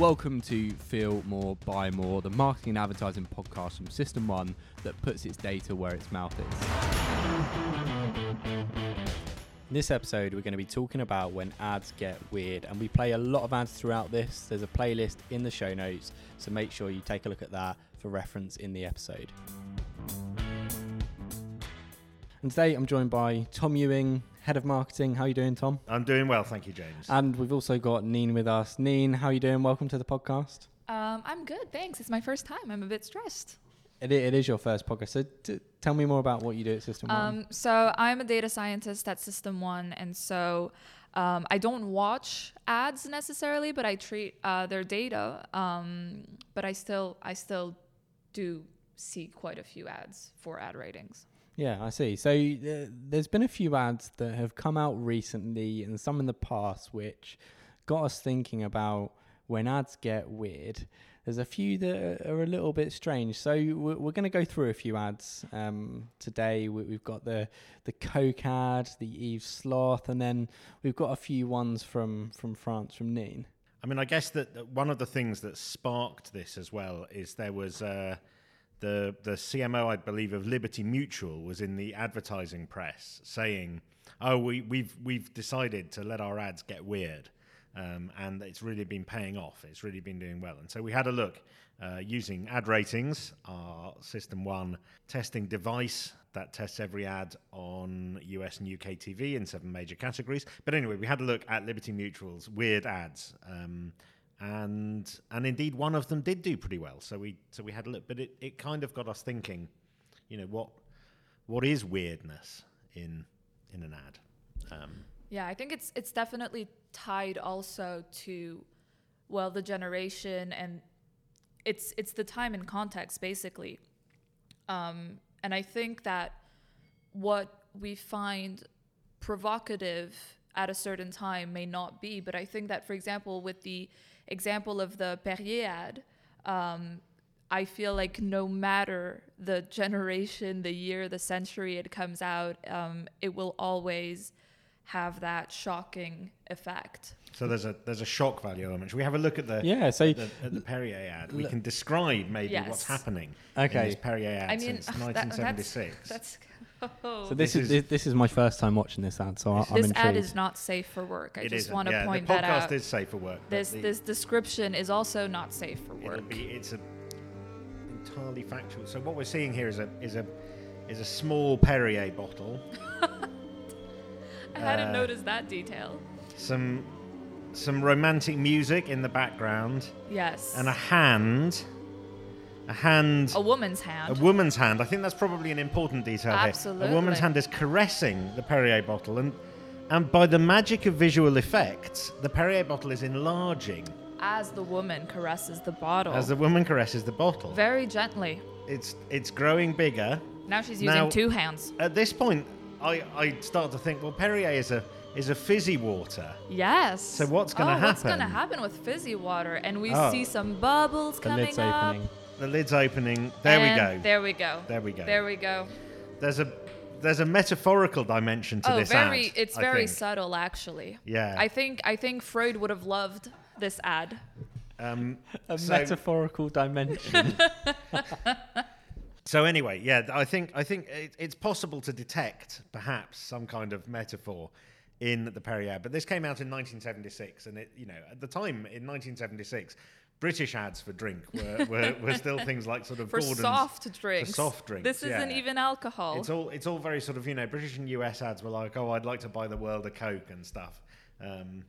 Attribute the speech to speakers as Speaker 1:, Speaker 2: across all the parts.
Speaker 1: Welcome to Feel More, Buy More, the marketing and advertising podcast from System One that puts its data where its mouth is. In this episode, we're going to be talking about when ads get weird, and we play a lot of ads throughout this. There's a playlist in the show notes, so make sure you take a look at that for reference in the episode. And today I'm joined by Tom Ewing, Head of Marketing. How are you doing, Tom?
Speaker 2: I'm doing well, thank you, James.
Speaker 1: And we've also got Neen with us. Neen, how are you doing? Welcome to the podcast.
Speaker 3: Um, I'm good, thanks. It's my first time. I'm a bit stressed.
Speaker 1: It, it is your first podcast, so t- tell me more about what you do at System One.
Speaker 3: Um, so I'm a data scientist at System One, and so um, I don't watch ads necessarily, but I treat uh, their data. Um, but I still, I still do see quite a few ads for ad ratings.
Speaker 1: Yeah, I see. So uh, there's been a few ads that have come out recently and some in the past which got us thinking about when ads get weird. There's a few that are a little bit strange. So we're, we're going to go through a few ads um, today. We, we've got the the Coke ad, the Eve Sloth, and then we've got a few ones from from France from Neen.
Speaker 2: I mean, I guess that that one of the things that sparked this as well is there was uh, the the CMO, I believe, of Liberty Mutual was in the advertising press saying, "Oh, we, we've we've decided to let our ads get weird." Um, and it's really been paying off. It's really been doing well. And so we had a look uh, using ad ratings, our System One testing device that tests every ad on US and UK TV in seven major categories. But anyway, we had a look at Liberty Mutual's weird ads. Um, and and indeed one of them did do pretty well. So we so we had a look, but it, it kind of got us thinking, you know, what what is weirdness in in an ad? Um,
Speaker 3: yeah, I think it's it's definitely tied also to well the generation and it's it's the time and context basically. Um, and I think that what we find provocative at a certain time may not be, but I think that for example with the example of the Perrier ad, um, I feel like no matter the generation, the year, the century it comes out, um, it will always have that shocking effect.
Speaker 2: So there's a there's a shock value element. Should we have a look at the
Speaker 1: yeah? So
Speaker 2: at the, at the Perrier ad, we can describe maybe
Speaker 3: yes.
Speaker 2: what's happening.
Speaker 1: Okay.
Speaker 2: In this Perrier ad
Speaker 3: I mean,
Speaker 2: since 1976.
Speaker 3: That's, that's oh.
Speaker 1: So this, this is, this is my first time watching this ad, so I, I'm
Speaker 3: this
Speaker 1: intrigued.
Speaker 3: ad is not safe for work. I
Speaker 2: It
Speaker 3: just
Speaker 2: isn't,
Speaker 3: want to
Speaker 2: yeah,
Speaker 3: point
Speaker 2: the
Speaker 3: that
Speaker 2: podcast
Speaker 3: out.
Speaker 2: is safe for work.
Speaker 3: this
Speaker 2: the-
Speaker 3: this description is also not safe for work.
Speaker 2: be it's a entirely factual. So what we're seeing here is a is a is a small Perrier bottle,
Speaker 3: I hadn't
Speaker 2: uh,
Speaker 3: noticed that detail.
Speaker 2: some some romantic music in the background,
Speaker 3: Yes.
Speaker 2: and a hand, a hand.
Speaker 3: a woman's hand.
Speaker 2: A woman's hand. I think that's probably an important detail here. A woman's hand is caressing the Perrier bottle, and and by the magic of visual effects, the Perrier bottle is enlarging
Speaker 3: as the woman caresses the bottle.
Speaker 2: as the woman caresses the bottle.
Speaker 3: very gently.
Speaker 2: It's it's growing bigger.
Speaker 3: Now she's using
Speaker 2: Now-
Speaker 3: two hands.
Speaker 2: At this point, I, I start to think, well, Perrier is a is a fizzy water.
Speaker 3: Yes.
Speaker 2: So what's gonna
Speaker 3: oh, What's gonna
Speaker 2: happen?
Speaker 3: happen with fizzy water? And we
Speaker 2: Oh.
Speaker 3: see some bubbles
Speaker 1: the
Speaker 3: coming
Speaker 1: lid's
Speaker 3: up.
Speaker 1: opening.
Speaker 2: The lid's opening. There we go.
Speaker 3: There we go.
Speaker 2: There we go.
Speaker 3: There we go.
Speaker 2: There's a there's a metaphorical dimension to
Speaker 3: oh,
Speaker 2: this
Speaker 3: very.
Speaker 2: ad.
Speaker 3: it's
Speaker 2: I
Speaker 3: very
Speaker 2: think.
Speaker 3: subtle, actually.
Speaker 2: Yeah.
Speaker 3: I think I think Freud would have loved this ad.
Speaker 2: Um,
Speaker 1: A
Speaker 2: so-
Speaker 1: metaphorical dimension.
Speaker 2: So anyway, yeah, I think I think it, it's possible to detect perhaps some kind of metaphor in the Perrier, but this came out in 1976, and it you know at the time in 1976, British ads for drink were, were, were still things like sort of
Speaker 3: For
Speaker 2: Gordon's
Speaker 3: soft drinks.
Speaker 2: soft drinks,
Speaker 3: This isn't even alcohol.
Speaker 2: It's all it's all very sort of you know British and US ads were like, oh, I'd like to buy the world a Coke and stuff, um,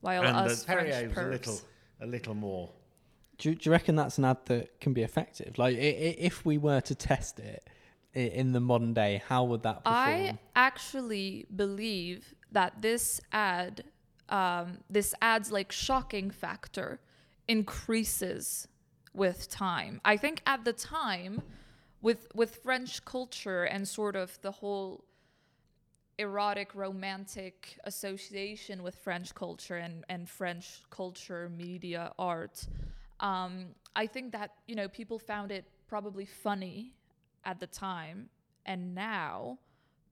Speaker 3: while
Speaker 2: and
Speaker 3: us
Speaker 2: the Perrier
Speaker 3: French
Speaker 2: was a little a little more.
Speaker 1: do, you- do you reckon that's an ad that can be effective? Like, i- i- if we were to test it in the modern day, how would that perform?
Speaker 3: I actually believe that this ad, um, this ad's like shocking factor, increases with time. I think at the time, with with French culture and sort of the whole erotic romantic association with French culture and, and French culture, media, art. Um, I think that, you know, people found it probably funny at the time. And now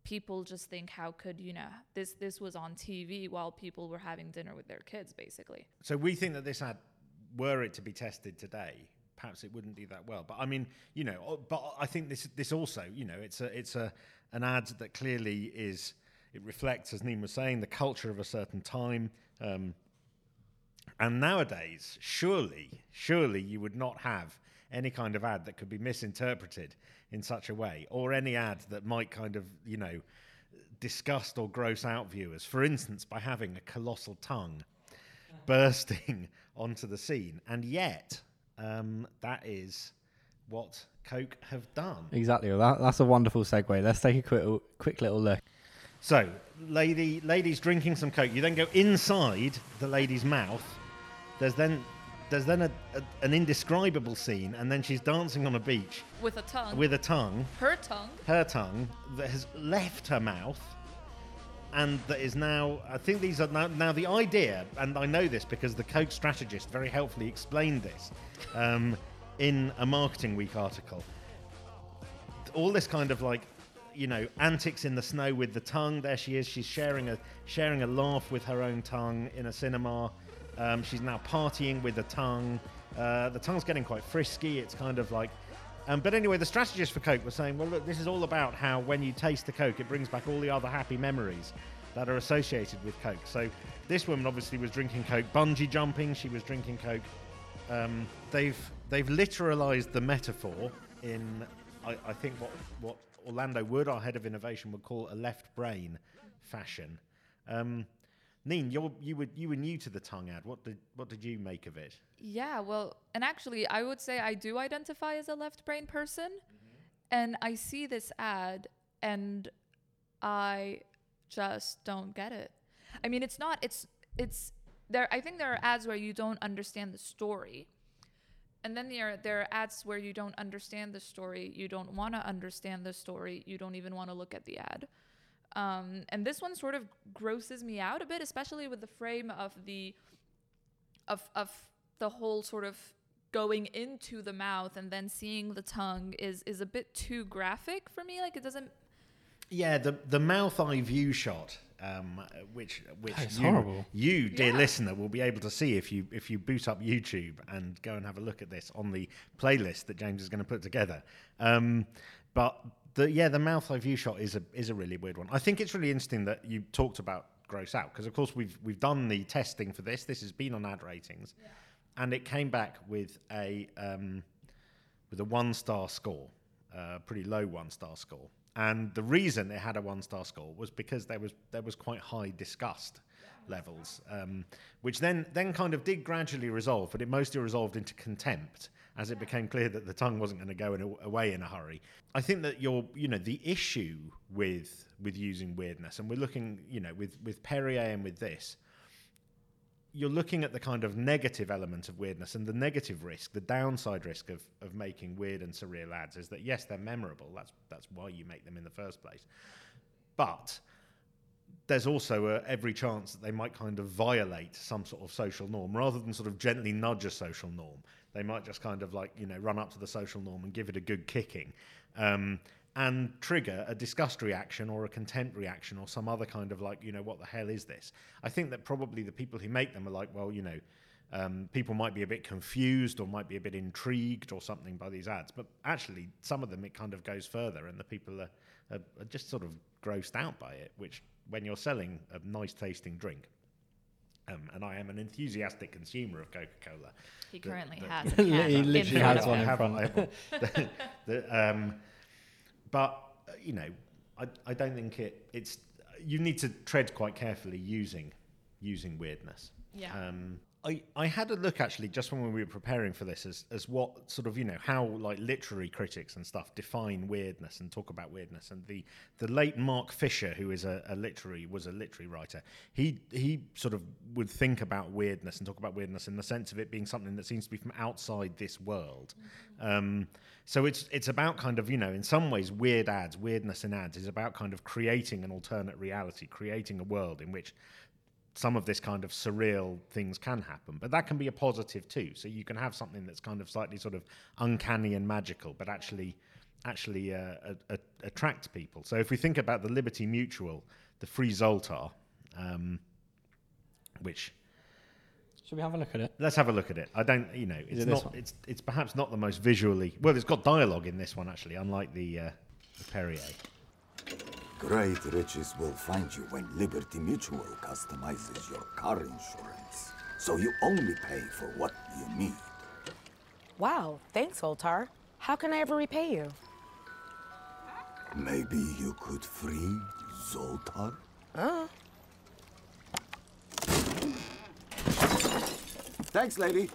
Speaker 3: people just think, how could, you know, this, this was on TV while people were having dinner with their kids, basically.
Speaker 2: So we think that this ad were it to be tested today, perhaps it wouldn't do that well. But I mean, you know, but I think this this also, you know, it's a it's a an ad that clearly is it reflects, as Neen was saying, the culture of a certain time. Um, and nowadays, surely, surely you would not have any kind of ad that could be misinterpreted in such a way, or any ad that might kind of, you know, disgust or gross out viewers. For instance, by having a colossal tongue bursting onto the scene. And yet, um, that is what Coke have done.
Speaker 1: Exactly. Well, that, that's a wonderful segue. Let's take a quick, quick little look.
Speaker 2: So, lady, lady's drinking some Coke. You then go inside the lady's mouth. There's then there's then a, a, an indescribable scene, and then she's dancing on a beach
Speaker 3: with a tongue.
Speaker 2: with a tongue,
Speaker 3: her tongue.
Speaker 2: her tongue that has left her mouth, and that is now. I think these are now, now the idea, and I know this because the Coke strategist very helpfully explained this um, in a Marketing Week article. All this kind of like you know antics in the snow with the tongue. There she is. She's sharing a sharing a laugh with her own tongue in a cinema. Um, she's now partying with the tongue. Uh, the tongue's getting quite frisky. It's kind of like. Um, but anyway, the strategist for Coke was saying, well, look, this is all about how when you taste the Coke, it brings back all the other happy memories that are associated with Coke. So this woman obviously was drinking Coke, bungee jumping. She was drinking Coke. Um, they've they've literalized the metaphor in, I, I think what what Orlando Wood, our head of innovation, would call a left brain fashion. Um, Neen, you're, you were you were new to the tongue ad. What did what did you make of it?
Speaker 3: Yeah, well, and actually, I would say I do identify as a left brain person, mm-hmm. and I see this ad, and I just don't get it. I mean, it's not. It's it's there. I think there are ads where you don't understand the story, and then there there are ads where you don't understand the story. You don't want to understand the story. You don't even want to look at the ad. Um, and this one sort of grosses me out a bit, especially with the frame of the of of the whole sort of going into the mouth and then seeing the tongue is is a bit too graphic for me. Like it doesn't.
Speaker 2: Yeah, the the mouth eye view shot, um, which which
Speaker 1: That is
Speaker 2: you,
Speaker 1: horrible.
Speaker 2: you, dear
Speaker 3: Yeah.
Speaker 2: listener, will be able to see if you if you boot up YouTube and go and have a look at this on the playlist that James is going to put together. Um, but the yeah, the mouth eye view shot is a is a really weird one. I think it's really interesting that you talked about gross out because of course we've we've done the testing for this. This has been on ad ratings, and it came back with a um, with a one star score, uh, pretty low one star score. And the reason it had a one star score was because there was there was quite high disgust levels, um, which then then kind of did gradually resolve, but it mostly resolved into contempt as it became clear that the tongue wasn't going to go in a, away in a hurry. I think that you're you know the issue with with using weirdness, and we're looking you know with with Perrier and with this you're looking at the kind of negative element of weirdness and the negative risk, the downside risk of, of making weird and surreal ads is that yes, they're memorable. That's that's why you make them in the first place. But there's also a, every chance that they might kind of violate some sort of social norm rather than sort of gently nudge a social norm. They might just kind of like you know run up to the social norm and give it a good kicking. Um, and trigger a disgust reaction or a contempt reaction or some other kind of like, you know, what the hell is this? I think that probably the people who make them are like, well, you know, um, people might be a bit confused or might be a bit intrigued or something by these ads, but actually, some of them it kind of goes further, and the people are, are, are just sort of grossed out by it. Which, when you're selling a nice tasting drink, um, and I am an enthusiastic consumer of Coca Cola,
Speaker 3: He
Speaker 2: The-
Speaker 3: currently
Speaker 2: the-
Speaker 3: has.
Speaker 1: He
Speaker 3: A can
Speaker 1: literally has
Speaker 3: of
Speaker 1: one in front.
Speaker 2: I have. The- um, but uh, you know, I, I don't think it. It's you need to tread quite carefully using using weirdness.
Speaker 3: Yeah.
Speaker 2: Um, I, I had a look actually just when we were preparing for this as, as what sort of you know how like literary critics and stuff define weirdness and talk about weirdness. And the the late Mark Fisher who is a, a literary was a literary writer he he sort of would think about weirdness and talk about weirdness in the sense of it being something that seems to be from outside this world. Um, so it's it's about kind of you know in some ways weird ads weirdness in ads is about kind of creating an alternate reality creating a world in which some of this kind of surreal things can happen, but that can be a positive too. So you can have something that's kind of slightly sort of uncanny and magical, but actually, actually uh, a, a, attract people. So if we think about the Liberty Mutual, the Free Zoltar, um, which
Speaker 1: Should we have a look at it?
Speaker 2: Let's have a look at it. I don't, you know, it's
Speaker 1: it
Speaker 2: not. It's it's perhaps not the most visually. Well, it's got dialogue in this one actually, unlike the, uh, the Perrier.
Speaker 4: Great riches will find you when Liberty Mutual customizes your car insurance. So you only pay for what you need.
Speaker 5: Wow, thanks, Zoltar. How can I ever repay you?
Speaker 4: Maybe you could free Zoltar? Huh? Thanks, lady.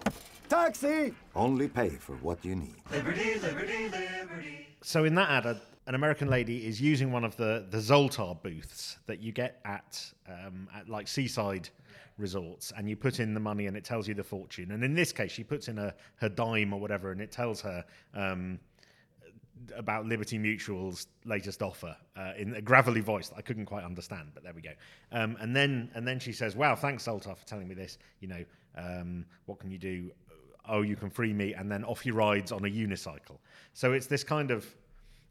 Speaker 4: Taxi! Only pay for what you need. Liberty, liberty, liberty.
Speaker 2: So in that ad, a, an American lady is using one of the the Zoltar booths that you get at um, at like seaside resorts, and you put in the money, and it tells you the fortune. And in this case, she puts in a her dime or whatever, and it tells her. Um, about Liberty Mutual's latest offer uh, in a gravelly voice that I couldn't quite understand, but there we go. Um, and then and then she says, "Wow, thanks Zoltar for telling me this. You know, um, what can you do? Oh, you can free me." And then off he rides on a unicycle. So it's this kind of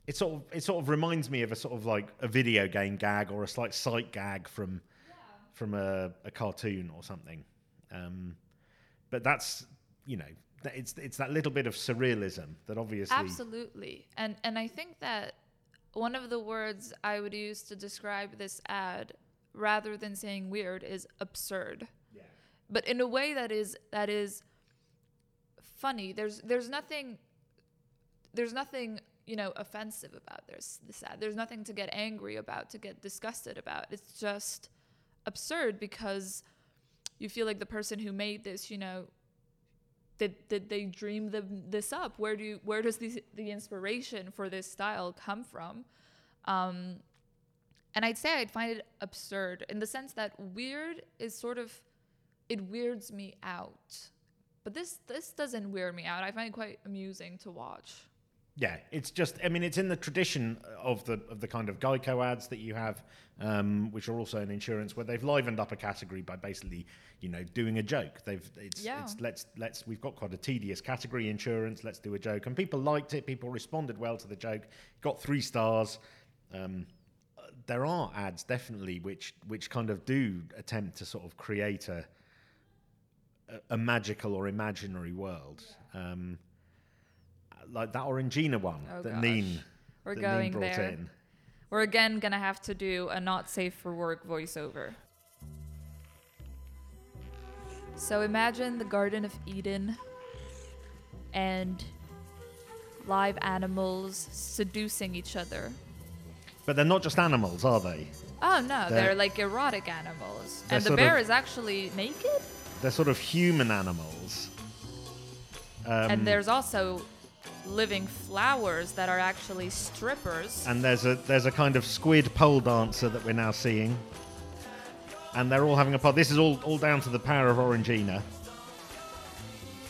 Speaker 2: it sort of it sort of reminds me of a sort of like a video game gag or a slight sight gag from from a, a cartoon or something. Um, but that's you know it's it's that little bit of surrealism that obviously
Speaker 3: Absolutely. And and I think that one of the words I would use to describe this ad rather than saying weird is absurd. Yeah. But in a way that is that is funny. There's there's nothing there's nothing, you know, offensive about this this ad. There's nothing to get angry about, to get disgusted about. It's just absurd because you feel like the person who made this, you know, did did they dream them this up? Where do you, where does the the inspiration for this style come from? Um, and I'd say I'd find it absurd in the sense that weird is sort of it weirds me out. But this this doesn't weird me out. I find it quite amusing to watch.
Speaker 2: Yeah, it's just. I mean, it's in the tradition of the of the kind of Geico ads that you have, um, which are also in insurance, where they've livened up a category by basically, you know, doing a joke. They've it's,
Speaker 3: Yeah.
Speaker 2: it's let's let's we've got quite a tedious category insurance. Let's do a joke, and people liked it. People responded well to the joke. Got three stars. Um, there are ads definitely which which kind of do attempt to sort of create a a, a magical or imaginary world. Um, like that Orangina one
Speaker 3: Oh,
Speaker 2: that
Speaker 3: gosh.
Speaker 2: Neen,
Speaker 3: We're
Speaker 2: that
Speaker 3: going
Speaker 2: Neen brought
Speaker 3: there.
Speaker 2: in.
Speaker 3: We're again gonna have to do a not safe for work voiceover. So imagine the Garden of Eden and live animals seducing each other.
Speaker 2: But they're not just animals, are they?
Speaker 3: Oh no, they're,
Speaker 2: They're-
Speaker 3: like erotic animals. And the bear
Speaker 2: of-
Speaker 3: is actually naked.
Speaker 2: They're sort of human animals. Um,
Speaker 3: and there's also living flowers that are actually strippers.
Speaker 2: and there's a there's a kind of squid pole dancer that we're now seeing. And they're all having a pod. This is all, all down to the power of Orangina.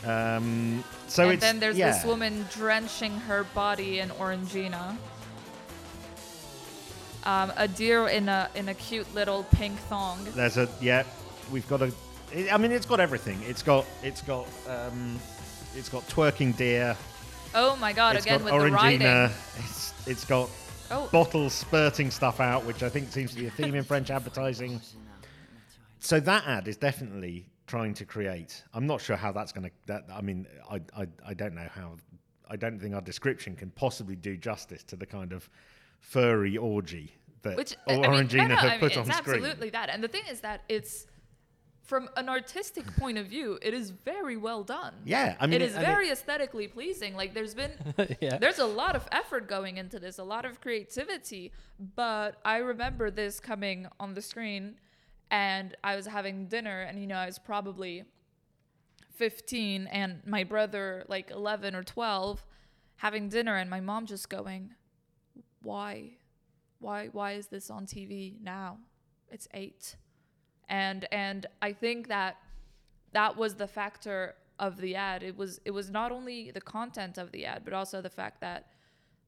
Speaker 2: Um, so
Speaker 3: and
Speaker 2: it's
Speaker 3: then there's
Speaker 2: yeah.
Speaker 3: this woman drenching her body in orangina. Um, a deer in a in a cute little pink thong.
Speaker 2: There's a yeah. We've got a. I I mean, it's got everything. It's got it's got um, it's got twerking deer.
Speaker 3: Oh my god!
Speaker 2: It's
Speaker 3: again
Speaker 2: got
Speaker 3: with the riding.
Speaker 2: Orangina. Uh, it's it's got
Speaker 3: Oh.
Speaker 2: bottles spurting stuff out, which I think seems to be a theme in French advertising. So that ad is definitely trying to create. I'm not sure how that's going to. That I mean, I, I I don't know how. I don't think our description can possibly do justice to the kind of furry orgy that
Speaker 3: Which I- I mean, no, no,
Speaker 2: have
Speaker 3: I mean,
Speaker 2: put
Speaker 3: it's
Speaker 2: on screen.
Speaker 3: absolutely that. And the thing is that it's from an artistic point of view, it is very well done.
Speaker 2: Yeah, I mean,
Speaker 3: it is very aesthetically pleasing. Like there's been
Speaker 1: Yeah.
Speaker 3: there's a lot of effort going into this, a lot of creativity. But I remember this coming on the screen, and I was having dinner, and you know I was probably 15, and my brother like 11 or 12, having dinner, and my mom just going, "Why, why, why is this on TV now? It's eight and and I think that that was the factor of the ad. It was it was not only the content of the ad, but also the fact that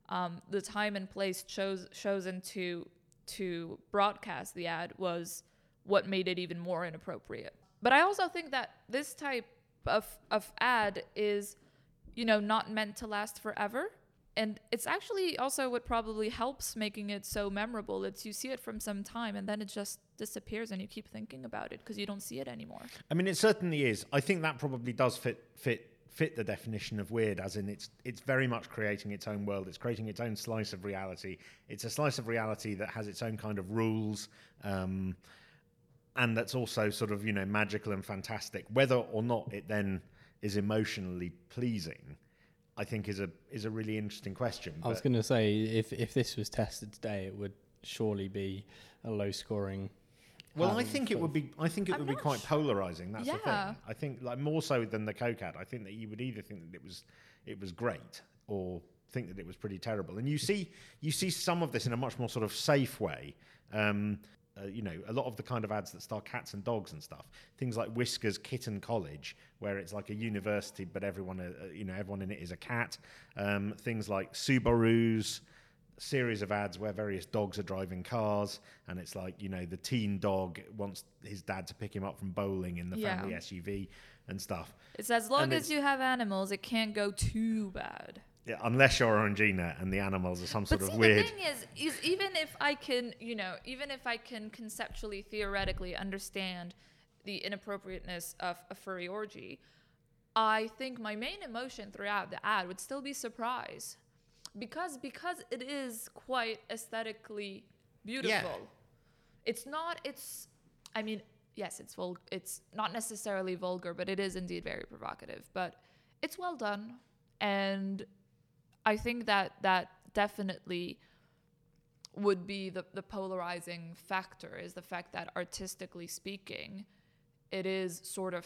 Speaker 3: um, the time and place chose chosen to to broadcast the ad was what made it even more inappropriate. But I also think that this type of of ad is, you know, not meant to last forever. And it's actually also what probably helps making it so memorable. It's you see it from some time and then it just disappears and you keep thinking about it because you don't see it anymore.
Speaker 2: I mean, it certainly is. I think that probably does fit fit fit the definition of weird, as in it's it's very much creating its own world. It's creating its own slice of reality. It's a slice of reality that has its own kind of rules. Um, and that's also sort of you know magical and fantastic. Whether or not it then is emotionally pleasing, I think is a is a really interesting question.
Speaker 1: I was going to say if if this was tested today, it would surely be a low scoring.
Speaker 2: Well, I
Speaker 1: um,
Speaker 2: think it would be. I think it
Speaker 3: I'm
Speaker 2: would be quite
Speaker 3: sh-
Speaker 2: polarizing. That's the thing. I think like more so than the Coke ad. I think that you would either think that it was it was great or think that it was pretty terrible. And you see you see some of this in a much more sort of safe way. Um, uh, you know, a lot of the kind of ads that star cats and dogs and stuff. Things like Whiskas Kitten College, where it's like a university, but everyone, uh, uh, you know, everyone in it is a cat. Um, things like Subaru's series of ads where various dogs are driving cars and it's like you know the teen dog wants his dad to pick him up from bowling in the
Speaker 3: Yeah.
Speaker 2: family SUV and stuff
Speaker 3: It's as long
Speaker 2: And
Speaker 3: as you have animals, it can't go too bad.
Speaker 2: Yeah, unless you're Orangina and the animals are some sort
Speaker 3: But
Speaker 2: of
Speaker 3: see,
Speaker 2: weird
Speaker 3: the thing is, is even if I can, you know, even if I can conceptually, theoretically understand the inappropriateness of a furry orgy, I think my main emotion throughout the ad would still be surprise, because because it is quite aesthetically beautiful. Yeah. It's not. It's. I mean, yes, it's vul- It's not necessarily vulgar, but it is indeed very provocative. But it's well done, and I think that that definitely would be the, the polarizing factor is the fact that artistically speaking, it is sort of,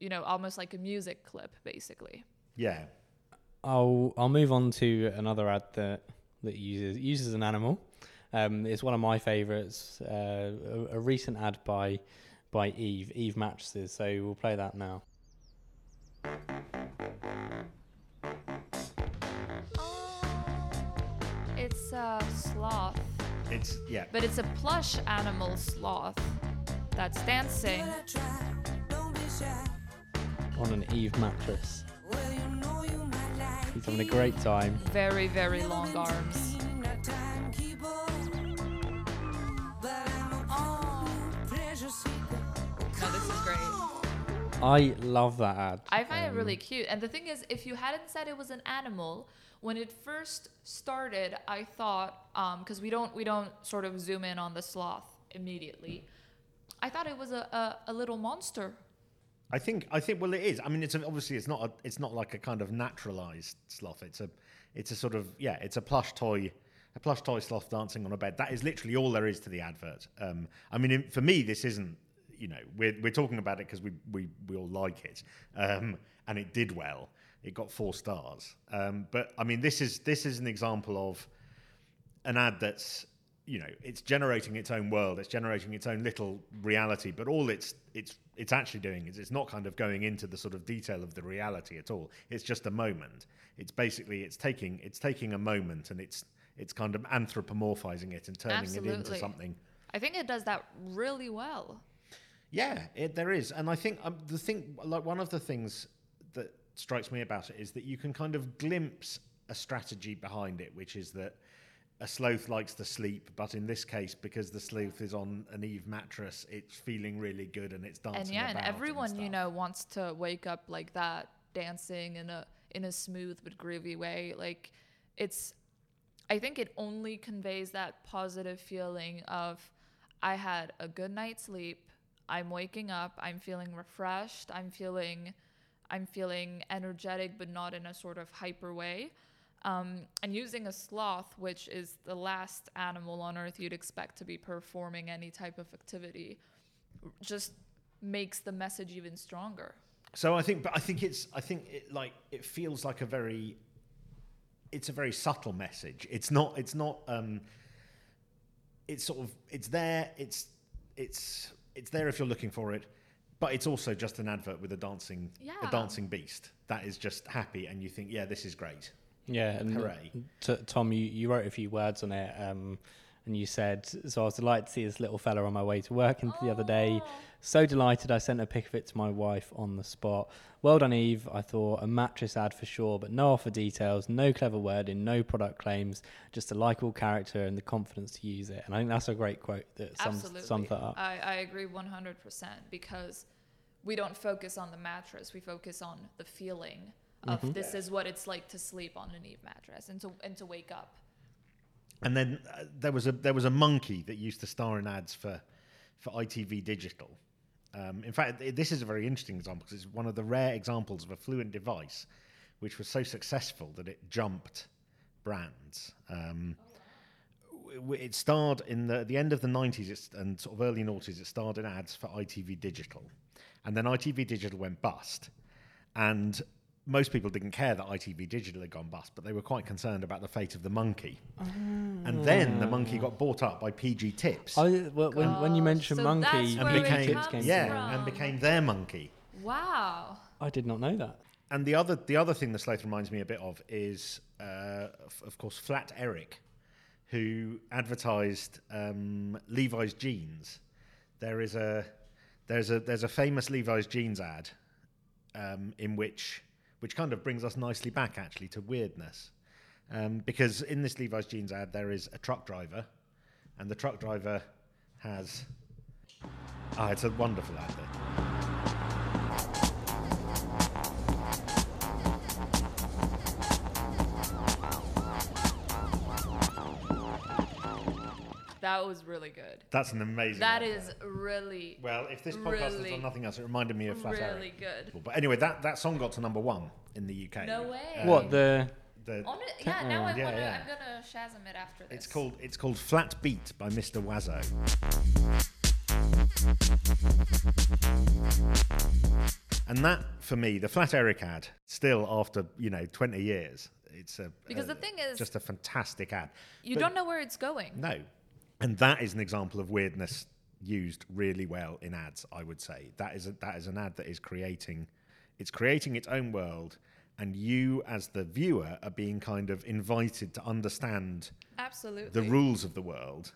Speaker 3: you know, almost like a music clip, basically.
Speaker 2: yeah
Speaker 1: I'll I'll move on to another ad that that uses uses an animal. Um, it's one of my favourites. Uh, a, a recent ad by by Eve Eve mattresses. So we'll play that now.
Speaker 3: It's a sloth,
Speaker 2: it's yeah
Speaker 3: but it's a plush animal sloth that's dancing.
Speaker 1: on an Eve mattress. He's having a great time.
Speaker 3: Very, very long arms. No, this is great.
Speaker 1: I love that ad.
Speaker 3: I find it
Speaker 1: Um,
Speaker 3: really cute. And the thing is, if you hadn't said it was an animal, when it first started, I thought because we don't we don't sort of zoom in on the sloth immediately. I thought it was a, a, a little monster.
Speaker 2: I think I think well it is. I mean it's obviously it's not a, it's not like a kind of naturalized sloth. It's a it's a sort of yeah it's a plush toy a plush toy sloth dancing on a bed. That is literally all there is to the advert. Um, I mean for me this isn't you know we're we're talking about it because we we we all like it. Um, and it did well it got four stars. Um, but I mean this is this is an example of an ad that's you know it's generating its own world it's generating its own little reality but all it's it's it's actually doing is it's not kind of going into the sort of detail of the reality at all. It's just a moment. It's basically it's taking it's taking a moment and it's it's kind of anthropomorphizing it and turning it into something.
Speaker 3: I think it does that really well.
Speaker 2: yeah, it, there is, and I think um, the thing, like one of the things that strikes me about it is that you can kind of glimpse a strategy behind it, which is that a sloth likes to sleep, but in this case, because the sloth is on an Eve mattress, it's feeling really good and it's dancing.
Speaker 3: and yeah, and everyone you know wants to wake up like that, dancing in a in a smooth but groovy way. Like it's, I think it only conveys that positive feeling of, I had a good night's sleep. I'm waking up. I'm feeling refreshed. I'm feeling, I'm feeling energetic, but not in a sort of hyper way. Um, and using a sloth, which is the last animal on earth you'd expect to be performing any type of activity, just makes the message even stronger.
Speaker 2: So I think, but I think it's, I think it like it feels like a very, it's a very subtle message. It's not, it's not, um, it's sort of, it's there, it's, it's, it's there if you're looking for it, but it's also just an advert with a dancing,
Speaker 3: Yeah.
Speaker 2: a dancing beast that is just happy, and you think, yeah, this is great.
Speaker 1: Yeah, and
Speaker 2: Hooray.
Speaker 1: T- Tom, you, you wrote a few words on it, um, and you said, so I was delighted to see this little fella on my way to work into the other day. So delighted, I sent a pic of it to my wife on the spot. Well done, Eve. I thought a mattress ad for sure, but no offer details, no clever wording, no product claims, just a likable character and the confidence to use it. And I think that's a great quote that sums,
Speaker 3: Absolutely.
Speaker 1: sums that up.
Speaker 3: I, I agree 100% because we don't focus on the mattress. We focus on the feeling of
Speaker 1: Mm-hmm.
Speaker 3: this is what it's like to sleep on an Eve mattress and to, and to wake up.
Speaker 2: And then uh, there was a there was a monkey that used to star in ads for for ITV Digital. Um, in fact, this is a very interesting example because it's one of the rare examples of a fluent device which was so successful that it jumped brands. Um, it starred in the the end of the 90s and sort of early noughties. It starred in ads for ITV Digital, and then ITV Digital went bust, and most people didn't care that ITV Digital had gone bust, but they were quite concerned about the fate of the monkey. And then the monkey got bought up by PG Tips
Speaker 1: I, well, when, when you
Speaker 3: Gosh,
Speaker 1: mentioned
Speaker 3: so
Speaker 1: monkey,
Speaker 2: and
Speaker 3: where
Speaker 1: PG
Speaker 3: it
Speaker 2: became
Speaker 1: Tips came
Speaker 2: yeah,
Speaker 3: from.
Speaker 2: and became their monkey.
Speaker 3: Wow.
Speaker 1: I did not know that.
Speaker 2: And the other the other thing that Sloth reminds me a bit of is, uh, of, of course, Flat Eric, who advertised um, Levi's jeans. There is a there's a there's a famous Levi's jeans ad um, in which which kind of brings us nicely back actually to weirdness, um, because in this Levi's jeans ad there is a truck driver, and the truck driver has. Ah, it's a wonderful ad. There.
Speaker 3: That was really good.
Speaker 2: That's an amazing.
Speaker 3: That
Speaker 2: advert.
Speaker 3: is really,
Speaker 2: Well, if this podcast is
Speaker 3: Really-
Speaker 2: on nothing else, it reminded me of Flat Eric.
Speaker 3: really
Speaker 2: Eric.
Speaker 3: good.
Speaker 2: But anyway, that, that song got to number one in the UK.
Speaker 3: No way.
Speaker 2: Uh,
Speaker 1: what the?
Speaker 2: The,
Speaker 3: On it, yeah, now I
Speaker 2: Yeah,
Speaker 3: wanna,
Speaker 2: yeah.
Speaker 3: I'm gonna Shazam it after this.
Speaker 2: it's called it's called Flat Beat by Mr. Oizo. And that, for me, the Flat Eric ad, still after you know twenty years, it's a
Speaker 3: Because
Speaker 2: uh,
Speaker 3: the thing is-
Speaker 2: just a fantastic ad.
Speaker 3: You
Speaker 2: But-
Speaker 3: don't know where it's going.
Speaker 2: No. And that is an example of weirdness used really well in ads, I would say. That is a, that is an ad that is creating it's creating its own world and you as the viewer are being kind of invited to understand
Speaker 3: Absolutely.
Speaker 2: the rules of the world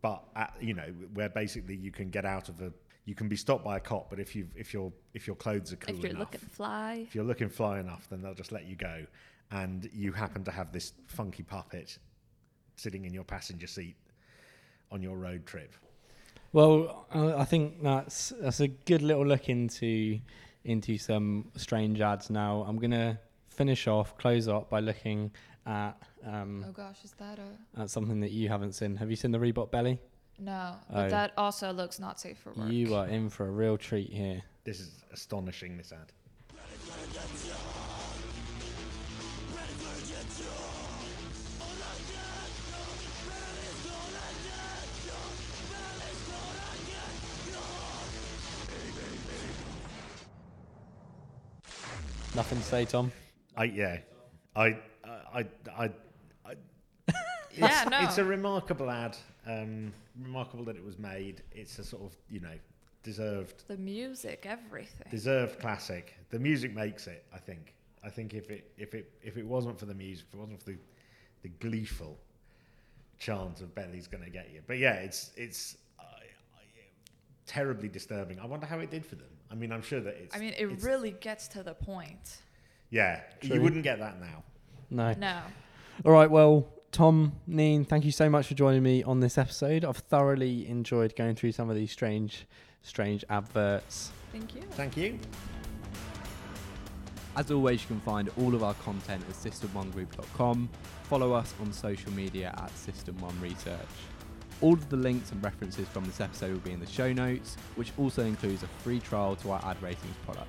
Speaker 2: but at, you know where basically you can get out of a you can be stopped by a cop but if you if your if your clothes are cool
Speaker 3: if you're
Speaker 2: enough
Speaker 3: looking fly.
Speaker 2: if you're looking fly enough, then they'll just let you go. And you happen to have this funky puppet sitting in your passenger seat on your road trip.
Speaker 1: Well, I think that's that's a good little look into into some strange ads. Now I'm gonna finish off, close up by looking at um,
Speaker 3: Oh gosh, is that a
Speaker 1: at something that you haven't seen. Have you seen the Reebok belly?
Speaker 3: no? But
Speaker 1: Oh.
Speaker 3: that also looks not safe for work.
Speaker 1: You are in for a real treat here.
Speaker 2: This is astonishing, this ad.
Speaker 1: Nothing to say, Tom.
Speaker 2: I, yeah. I, I, I, I,
Speaker 3: yeah, no.
Speaker 2: It's a remarkable ad. Um, remarkable that it was made. It's a sort of, you know, deserved
Speaker 3: the music, everything.
Speaker 2: deserved classic. The music makes it, I think. I think if it if it if it wasn't for the music, if it wasn't for the the gleeful chant of Belly's going to get you. But yeah, it's it's uh, terribly disturbing. I wonder how it did for them. I mean, I'm sure that it's.
Speaker 3: I mean, it really gets to the point.
Speaker 2: Yeah,
Speaker 1: True.
Speaker 2: you wouldn't get that now.
Speaker 1: No.
Speaker 3: No.
Speaker 1: All right. Well, Tom, Neen, thank you so much for joining me on this episode. I've thoroughly enjoyed going through some of these strange, strange adverts.
Speaker 3: Thank you.
Speaker 2: Thank you.
Speaker 1: As always, you can find all of our content at system1group.com. Follow us on social media at System1Research. All of the links and references from this episode will be in the show notes, which also includes a free trial to our ad ratings product.